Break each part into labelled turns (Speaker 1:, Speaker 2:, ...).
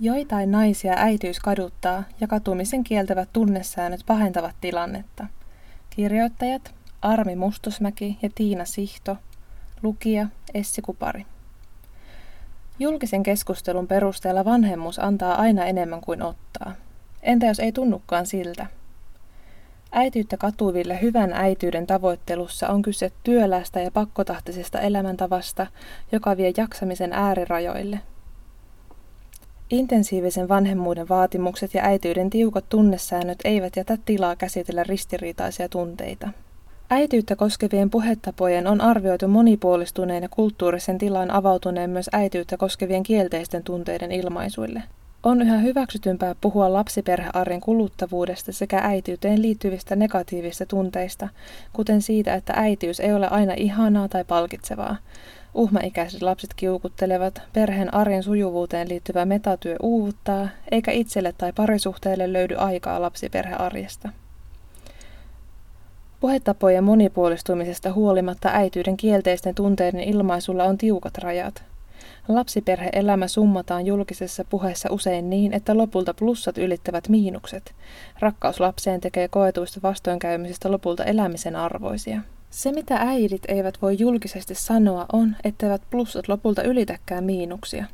Speaker 1: Joitain naisia äitiys kaduttaa ja katumisen kieltävät tunnesäännöt pahentavat tilannetta. Kirjoittajat Armi Mustosmäki ja Tiina Sihto, lukija Essi Kupari. Julkisen keskustelun perusteella vanhemmuus antaa aina enemmän kuin ottaa. Entä jos ei tunnukaan siltä? Äityyttä katuville hyvän äityyden tavoittelussa on kyse työlästä ja pakkotahtisesta elämäntavasta, joka vie jaksamisen äärirajoille – Intensiivisen vanhemmuuden vaatimukset ja äityyden tiukat tunnesäännöt eivät jätä tilaa käsitellä ristiriitaisia tunteita. Äityyttä koskevien puhetapojen on arvioitu monipuolistuneen ja kulttuurisen tilan avautuneen myös äityyttä koskevien kielteisten tunteiden ilmaisuille. On yhä hyväksytympää puhua lapsiperhearjen kuluttavuudesta sekä äityyteen liittyvistä negatiivista tunteista, kuten siitä, että äitiys ei ole aina ihanaa tai palkitsevaa, Uhmaikäiset lapset kiukuttelevat, perheen arjen sujuvuuteen liittyvä metatyö uuvuttaa, eikä itselle tai parisuhteelle löydy aikaa lapsiperhearjesta. Puhetapojen monipuolistumisesta huolimatta äityyden kielteisten tunteiden ilmaisulla on tiukat rajat. Lapsiperhe-elämä summataan julkisessa puheessa usein niin, että lopulta plussat ylittävät miinukset. Rakkaus lapseen tekee koetuista vastoinkäymisistä lopulta elämisen arvoisia. Se, mitä äidit eivät voi julkisesti sanoa, on, etteivät plussat lopulta ylitäkään miinuksia.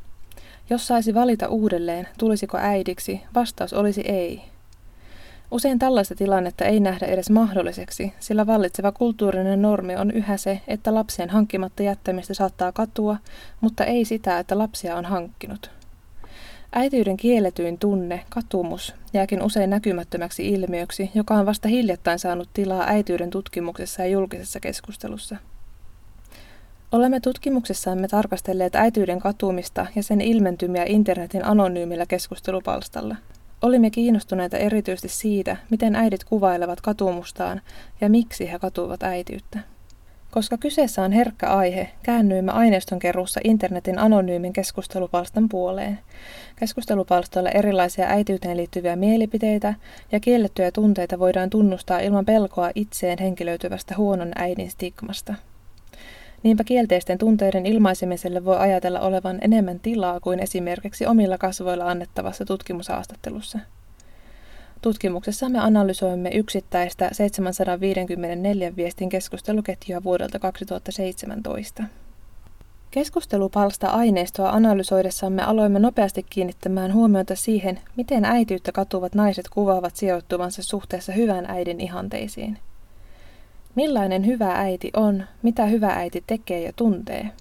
Speaker 1: Jos saisi valita uudelleen, tulisiko äidiksi, vastaus olisi ei. Usein tällaista tilannetta ei nähdä edes mahdolliseksi, sillä vallitseva kulttuurinen normi on yhä se, että lapsien hankkimatta jättämistä saattaa katua, mutta ei sitä, että lapsia on hankkinut. Äityyden kielletyin tunne, katumus, jääkin usein näkymättömäksi ilmiöksi, joka on vasta hiljattain saanut tilaa äityyden tutkimuksessa ja julkisessa keskustelussa. Olemme tutkimuksessamme tarkastelleet äityyden katumista ja sen ilmentymiä internetin anonyymillä keskustelupalstalla. Olimme kiinnostuneita erityisesti siitä, miten äidit kuvailevat katumustaan ja miksi he katuvat äityyttä. Koska kyseessä on herkkä aihe, käännyimme aineiston keruussa internetin anonyymin keskustelupalstan puoleen. Keskustelupalstalla erilaisia äityyteen liittyviä mielipiteitä ja kiellettyjä tunteita voidaan tunnustaa ilman pelkoa itseen henkilöityvästä huonon äidin stigmasta. Niinpä kielteisten tunteiden ilmaisemiselle voi ajatella olevan enemmän tilaa kuin esimerkiksi omilla kasvoilla annettavassa tutkimushaastattelussa. Tutkimuksessa me analysoimme yksittäistä 754 viestin keskusteluketjua vuodelta 2017. Keskustelupalsta-aineistoa analysoidessamme aloimme nopeasti kiinnittämään huomiota siihen, miten äityyttä katuvat naiset kuvaavat sijoittuvansa suhteessa hyvän äidin ihanteisiin. Millainen hyvä äiti on, mitä hyvä äiti tekee ja tuntee –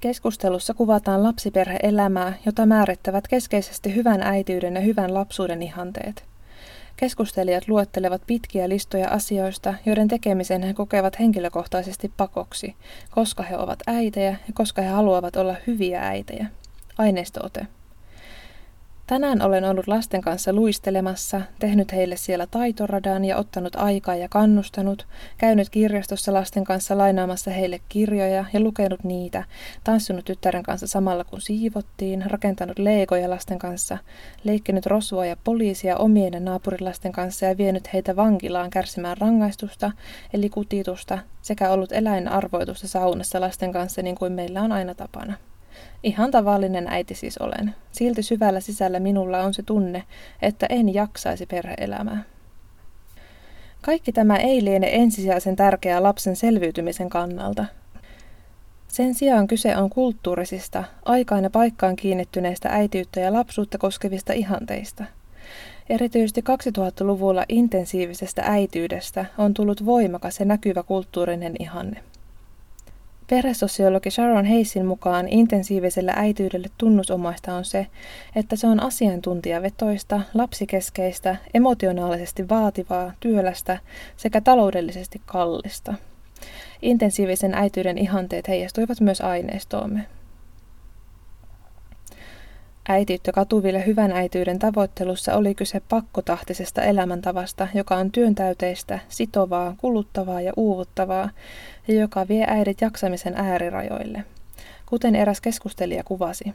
Speaker 1: Keskustelussa kuvataan lapsiperheelämää, jota määrittävät keskeisesti hyvän äitiyden ja hyvän lapsuuden ihanteet. Keskustelijat luettelevat pitkiä listoja asioista, joiden tekemisen he kokevat henkilökohtaisesti pakoksi, koska he ovat äitejä ja koska he haluavat olla hyviä äitejä. Aineistoote. Tänään olen ollut lasten kanssa luistelemassa, tehnyt heille siellä taitoradan ja ottanut aikaa ja kannustanut, käynyt kirjastossa lasten kanssa lainaamassa heille kirjoja ja lukenut niitä, tanssinut tyttären kanssa samalla kun siivottiin, rakentanut leikoja lasten kanssa, leikkinyt rosvoa ja poliisia omien ja naapurilasten kanssa ja vienyt heitä vankilaan kärsimään rangaistusta, eli kutitusta, sekä ollut eläinarvoitusta saunassa lasten kanssa niin kuin meillä on aina tapana. Ihan tavallinen äiti siis olen. Silti syvällä sisällä minulla on se tunne, että en jaksaisi perheelämää. Kaikki tämä ei liene ensisijaisen tärkeää lapsen selviytymisen kannalta. Sen sijaan kyse on kulttuurisista, aikaan ja paikkaan kiinnittyneistä äitiyttä ja lapsuutta koskevista ihanteista. Erityisesti 2000-luvulla intensiivisestä äityydestä on tullut voimakas ja näkyvä kulttuurinen ihanne. Perhesosiologi Sharon Heisin mukaan intensiivisellä äityydelle tunnusomaista on se, että se on asiantuntijavetoista, lapsikeskeistä, emotionaalisesti vaativaa, työlästä sekä taloudellisesti kallista. Intensiivisen äityyden ihanteet heijastuivat myös aineistoomme. Äitiyttä katuville hyvän äityyden tavoittelussa oli kyse pakkotahtisesta elämäntavasta, joka on työntäyteistä, sitovaa, kuluttavaa ja uuvuttavaa, ja joka vie äidit jaksamisen äärirajoille. Kuten eräs keskustelija kuvasi.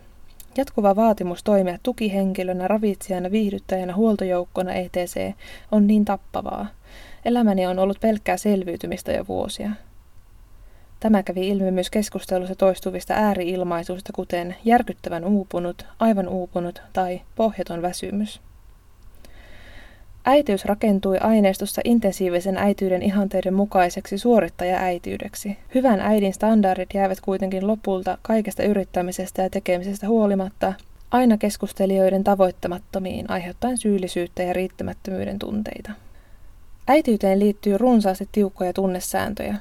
Speaker 1: Jatkuva vaatimus toimia tukihenkilönä, ravitsijana, viihdyttäjänä, huoltojoukkona etc. on niin tappavaa. Elämäni on ollut pelkkää selviytymistä jo vuosia. Tämä kävi ilmi myös keskustelussa toistuvista ääriilmaisuista, kuten järkyttävän uupunut, aivan uupunut tai pohjaton väsymys. Äitiys rakentui aineistossa intensiivisen äityyden ihanteiden mukaiseksi suorittaja-äityydeksi. Hyvän äidin standardit jäävät kuitenkin lopulta kaikesta yrittämisestä ja tekemisestä huolimatta aina keskustelijoiden tavoittamattomiin aiheuttaen syyllisyyttä ja riittämättömyyden tunteita. Äityyteen liittyy runsaasti tiukkoja tunnesääntöjä.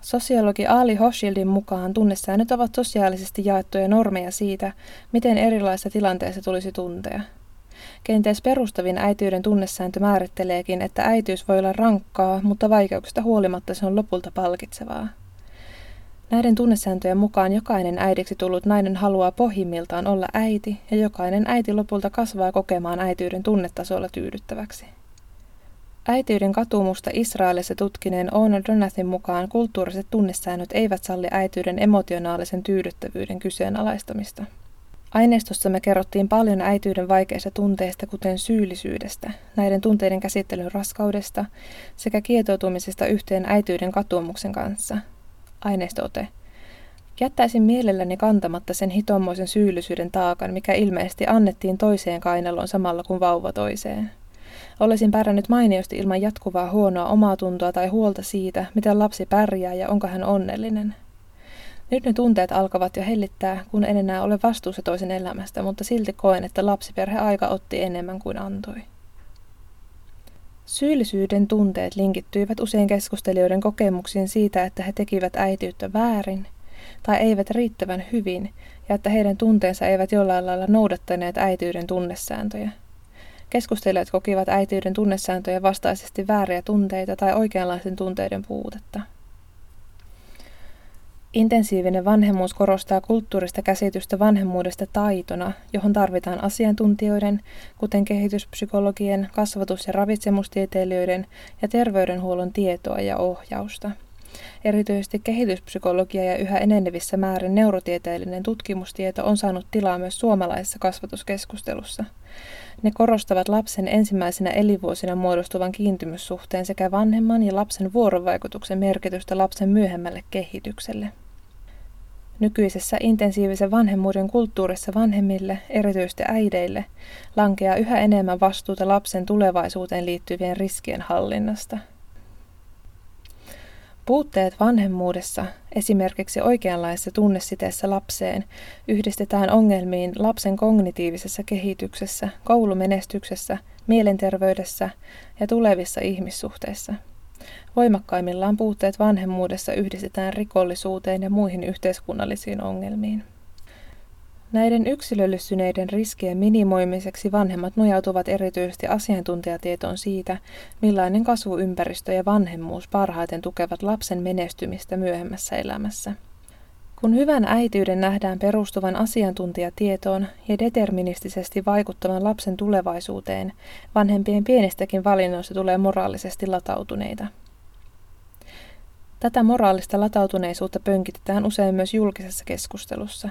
Speaker 1: Sosiologi Ali Hoshildin mukaan tunnesäännöt ovat sosiaalisesti jaettuja normeja siitä, miten erilaisissa tilanteissa tulisi tuntea – Kenties perustavin äityyden tunnesääntö määritteleekin, että äityys voi olla rankkaa, mutta vaikeuksista huolimatta se on lopulta palkitsevaa. Näiden tunnesääntöjen mukaan jokainen äidiksi tullut nainen haluaa pohjimmiltaan olla äiti, ja jokainen äiti lopulta kasvaa kokemaan äityyden tunnetasolla tyydyttäväksi. Äityyden katumusta Israelissa tutkineen Ona Donathin mukaan kulttuuriset tunnesäännöt eivät salli äityyden emotionaalisen tyydyttävyyden kyseenalaistamista. Aineistossa me kerrottiin paljon äityyden vaikeista tunteista, kuten syyllisyydestä, näiden tunteiden käsittelyn raskaudesta sekä kietoutumisesta yhteen äityyden katuomuksen kanssa. Aineistote. Jättäisin mielelläni kantamatta sen hitomoisen syyllisyyden taakan, mikä ilmeisesti annettiin toiseen kainaloon samalla kuin vauva toiseen. Olisin pärjännyt mainiosti ilman jatkuvaa huonoa omaa tuntoa tai huolta siitä, miten lapsi pärjää ja onko hän onnellinen. Nyt ne tunteet alkavat jo hellittää, kun en enää ole vastuussa toisen elämästä, mutta silti koen, että lapsiperheaika otti enemmän kuin antoi. Syyllisyyden tunteet linkittyivät usein keskustelijoiden kokemuksiin siitä, että he tekivät äitiyttä väärin tai eivät riittävän hyvin ja että heidän tunteensa eivät jollain lailla noudattaneet äityyden tunnesääntöjä. Keskustelijat kokivat äityyden tunnesääntöjä vastaisesti vääriä tunteita tai oikeanlaisten tunteiden puutetta. Intensiivinen vanhemmuus korostaa kulttuurista käsitystä vanhemmuudesta taitona, johon tarvitaan asiantuntijoiden, kuten kehityspsykologien, kasvatus- ja ravitsemustieteilijöiden ja terveydenhuollon tietoa ja ohjausta. Erityisesti kehityspsykologia ja yhä enenevissä määrin neurotieteellinen tutkimustieto on saanut tilaa myös suomalaisessa kasvatuskeskustelussa. Ne korostavat lapsen ensimmäisenä elinvuosina muodostuvan kiintymyssuhteen sekä vanhemman ja lapsen vuorovaikutuksen merkitystä lapsen myöhemmälle kehitykselle. Nykyisessä intensiivisen vanhemmuuden kulttuurissa vanhemmille, erityisesti äideille, lankeaa yhä enemmän vastuuta lapsen tulevaisuuteen liittyvien riskien hallinnasta. Puutteet vanhemmuudessa, esimerkiksi oikeanlaisessa tunnesiteessä lapseen, yhdistetään ongelmiin lapsen kognitiivisessa kehityksessä, koulumenestyksessä, mielenterveydessä ja tulevissa ihmissuhteissa – Voimakkaimmillaan puutteet vanhemmuudessa yhdistetään rikollisuuteen ja muihin yhteiskunnallisiin ongelmiin. Näiden yksilöllistyneiden riskien minimoimiseksi vanhemmat nojautuvat erityisesti asiantuntijatietoon siitä, millainen kasvuympäristö ja vanhemmuus parhaiten tukevat lapsen menestymistä myöhemmässä elämässä. Kun hyvän äityyden nähdään perustuvan asiantuntijatietoon ja deterministisesti vaikuttavan lapsen tulevaisuuteen, vanhempien pienistäkin valinnoista tulee moraalisesti latautuneita. Tätä moraalista latautuneisuutta pönkitetään usein myös julkisessa keskustelussa.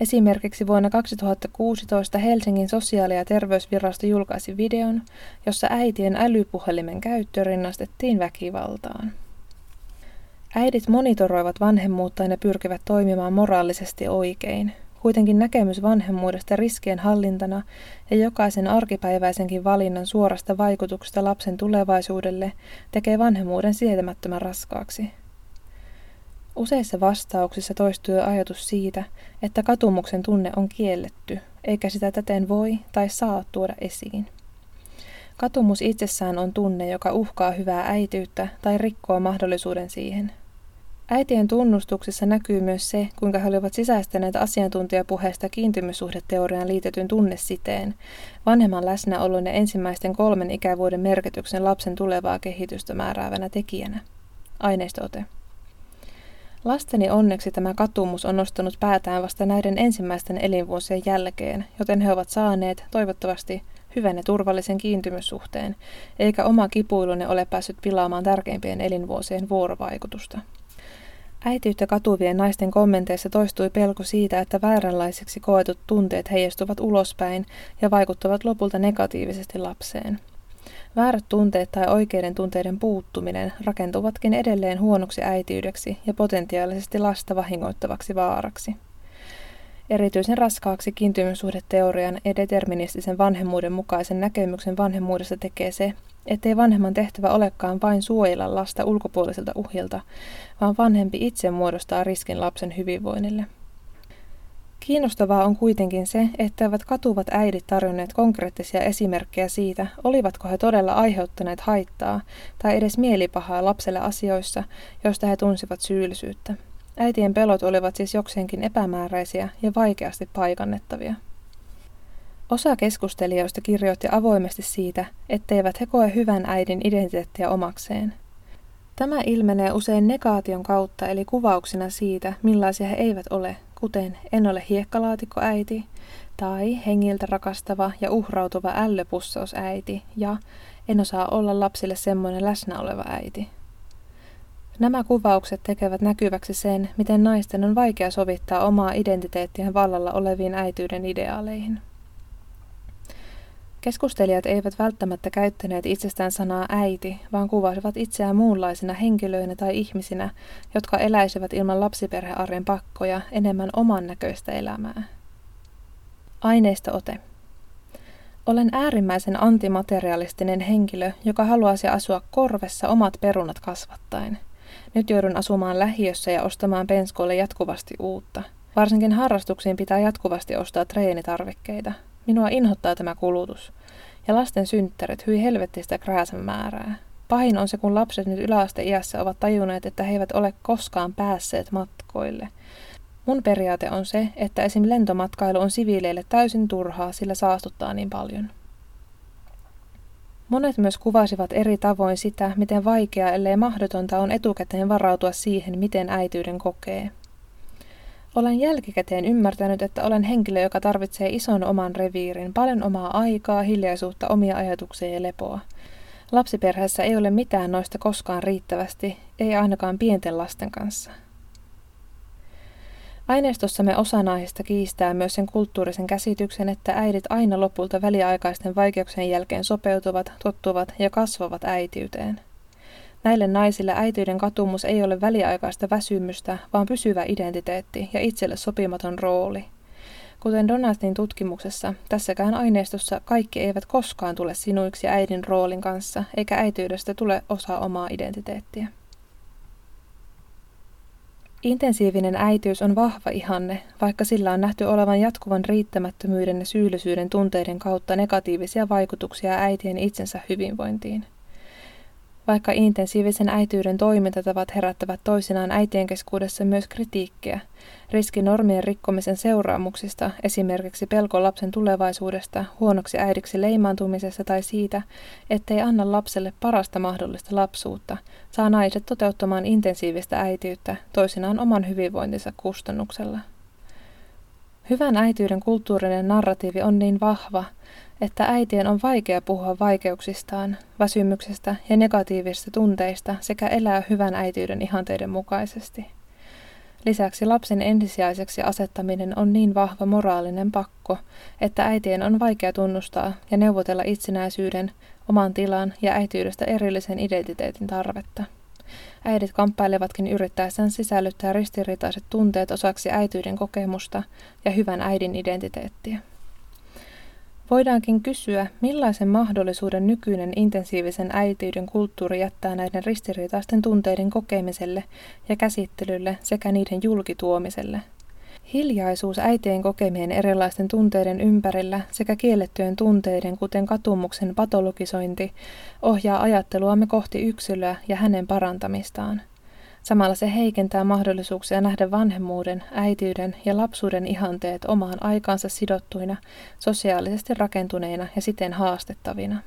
Speaker 1: Esimerkiksi vuonna 2016 Helsingin sosiaali- ja terveysvirasto julkaisi videon, jossa äitien älypuhelimen käyttö rinnastettiin väkivaltaan. Äidit monitoroivat vanhemmuuttaan ja pyrkivät toimimaan moraalisesti oikein. Kuitenkin näkemys vanhemmuudesta riskien hallintana ja jokaisen arkipäiväisenkin valinnan suorasta vaikutuksesta lapsen tulevaisuudelle tekee vanhemmuuden sietämättömän raskaaksi. Useissa vastauksissa toistuu ajatus siitä, että katumuksen tunne on kielletty, eikä sitä täten voi tai saa tuoda esiin. Katumus itsessään on tunne, joka uhkaa hyvää äityyttä tai rikkoo mahdollisuuden siihen. Äitien tunnustuksessa näkyy myös se, kuinka he olivat sisäistäneet asiantuntijapuheesta kiintymyssuhdeteoriaan liitetyn tunnesiteen, vanhemman läsnäolon ja ensimmäisten kolmen ikävuoden merkityksen lapsen tulevaa kehitystä määräävänä tekijänä. Aineistoote. Lasteni onneksi tämä katumus on nostanut päätään vasta näiden ensimmäisten elinvuosien jälkeen, joten he ovat saaneet, toivottavasti, hyvän ja turvallisen kiintymyssuhteen, eikä oma kipuilunne ole päässyt pilaamaan tärkeimpien elinvuosien vuorovaikutusta. Äitiyttä katuvien naisten kommenteissa toistui pelko siitä, että vääränlaisiksi koetut tunteet heijastuvat ulospäin ja vaikuttavat lopulta negatiivisesti lapseen. Väärät tunteet tai oikeiden tunteiden puuttuminen rakentuvatkin edelleen huonoksi äitiydeksi ja potentiaalisesti lasta vahingoittavaksi vaaraksi. Erityisen raskaaksi kiintymyssuhdeteorian ja deterministisen vanhemmuuden mukaisen näkemyksen vanhemmuudesta tekee se, ettei vanhemman tehtävä olekaan vain suojella lasta ulkopuoliselta uhilta, vaan vanhempi itse muodostaa riskin lapsen hyvinvoinnille. Kiinnostavaa on kuitenkin se, että ovat katuvat äidit tarjonneet konkreettisia esimerkkejä siitä, olivatko he todella aiheuttaneet haittaa tai edes mielipahaa lapselle asioissa, joista he tunsivat syyllisyyttä. Äitien pelot olivat siis jokseenkin epämääräisiä ja vaikeasti paikannettavia. Osa keskustelijoista kirjoitti avoimesti siitä, etteivät he koe hyvän äidin identiteettiä omakseen. Tämä ilmenee usein negaation kautta eli kuvauksina siitä, millaisia he eivät ole, kuten en ole hiekkalaatikkoäiti tai hengiltä rakastava ja uhrautuva ällöpussausäiti ja en osaa olla lapsille semmoinen läsnä oleva äiti. Nämä kuvaukset tekevät näkyväksi sen, miten naisten on vaikea sovittaa omaa identiteettiään vallalla oleviin äityyden ideaaleihin. Keskustelijat eivät välttämättä käyttäneet itsestään sanaa äiti, vaan kuvasivat itseään muunlaisina henkilöinä tai ihmisinä, jotka eläisivät ilman lapsiperhearjen pakkoja enemmän oman näköistä elämää. Aineista ote. Olen äärimmäisen antimaterialistinen henkilö, joka haluaisi asua korvessa omat perunat kasvattaen. Nyt joudun asumaan lähiössä ja ostamaan penskoille jatkuvasti uutta. Varsinkin harrastuksiin pitää jatkuvasti ostaa treenitarvikkeita. Minua inhottaa tämä kulutus. Ja lasten synttärit, hyi helvettistä krääsän määrää. Pahin on se, kun lapset nyt yläasteiässä ovat tajunneet, että he eivät ole koskaan päässeet matkoille. Mun periaate on se, että esim. lentomatkailu on siviileille täysin turhaa, sillä saastuttaa niin paljon. Monet myös kuvasivat eri tavoin sitä, miten vaikeaa ellei mahdotonta on etukäteen varautua siihen, miten äityyden kokee. Olen jälkikäteen ymmärtänyt, että olen henkilö, joka tarvitsee ison oman reviirin, paljon omaa aikaa, hiljaisuutta, omia ajatuksia ja lepoa. Lapsiperheessä ei ole mitään noista koskaan riittävästi, ei ainakaan pienten lasten kanssa. Aineistossamme osa naisista kiistää myös sen kulttuurisen käsityksen, että äidit aina lopulta väliaikaisten vaikeuksien jälkeen sopeutuvat, tottuvat ja kasvavat äitiyteen. Näille naisille äityyden katumus ei ole väliaikaista väsymystä, vaan pysyvä identiteetti ja itselle sopimaton rooli. Kuten Donaldin tutkimuksessa, tässäkään aineistossa kaikki eivät koskaan tule sinuiksi äidin roolin kanssa, eikä äityydestä tule osa omaa identiteettiä. Intensiivinen äitiys on vahva ihanne, vaikka sillä on nähty olevan jatkuvan riittämättömyyden ja syyllisyyden tunteiden kautta negatiivisia vaikutuksia äitien itsensä hyvinvointiin. Vaikka intensiivisen äityyden toimintatavat herättävät toisinaan äitien keskuudessa myös kritiikkiä, riski normien rikkomisen seuraamuksista, esimerkiksi pelko lapsen tulevaisuudesta, huonoksi äidiksi leimaantumisesta tai siitä, ettei anna lapselle parasta mahdollista lapsuutta, saa naiset toteuttamaan intensiivistä äitiyttä toisinaan oman hyvinvointinsa kustannuksella. Hyvän äityyden kulttuurinen narratiivi on niin vahva, että äitien on vaikea puhua vaikeuksistaan, väsymyksestä ja negatiivisista tunteista sekä elää hyvän äityyden ihanteiden mukaisesti. Lisäksi lapsen ensisijaiseksi asettaminen on niin vahva moraalinen pakko, että äitien on vaikea tunnustaa ja neuvotella itsenäisyyden, oman tilan ja äityydestä erillisen identiteetin tarvetta. Äidit kamppailevatkin yrittäessään sisällyttää ristiriitaiset tunteet osaksi äityyden kokemusta ja hyvän äidin identiteettiä. Voidaankin kysyä, millaisen mahdollisuuden nykyinen intensiivisen äitiyden kulttuuri jättää näiden ristiriitaisten tunteiden kokemiselle ja käsittelylle sekä niiden julkituomiselle. Hiljaisuus äitien kokemien erilaisten tunteiden ympärillä sekä kiellettyjen tunteiden, kuten katumuksen patologisointi, ohjaa ajatteluamme kohti yksilöä ja hänen parantamistaan. Samalla se heikentää mahdollisuuksia nähdä vanhemmuuden, äitiyden ja lapsuuden ihanteet omaan aikaansa sidottuina, sosiaalisesti rakentuneina ja siten haastettavina.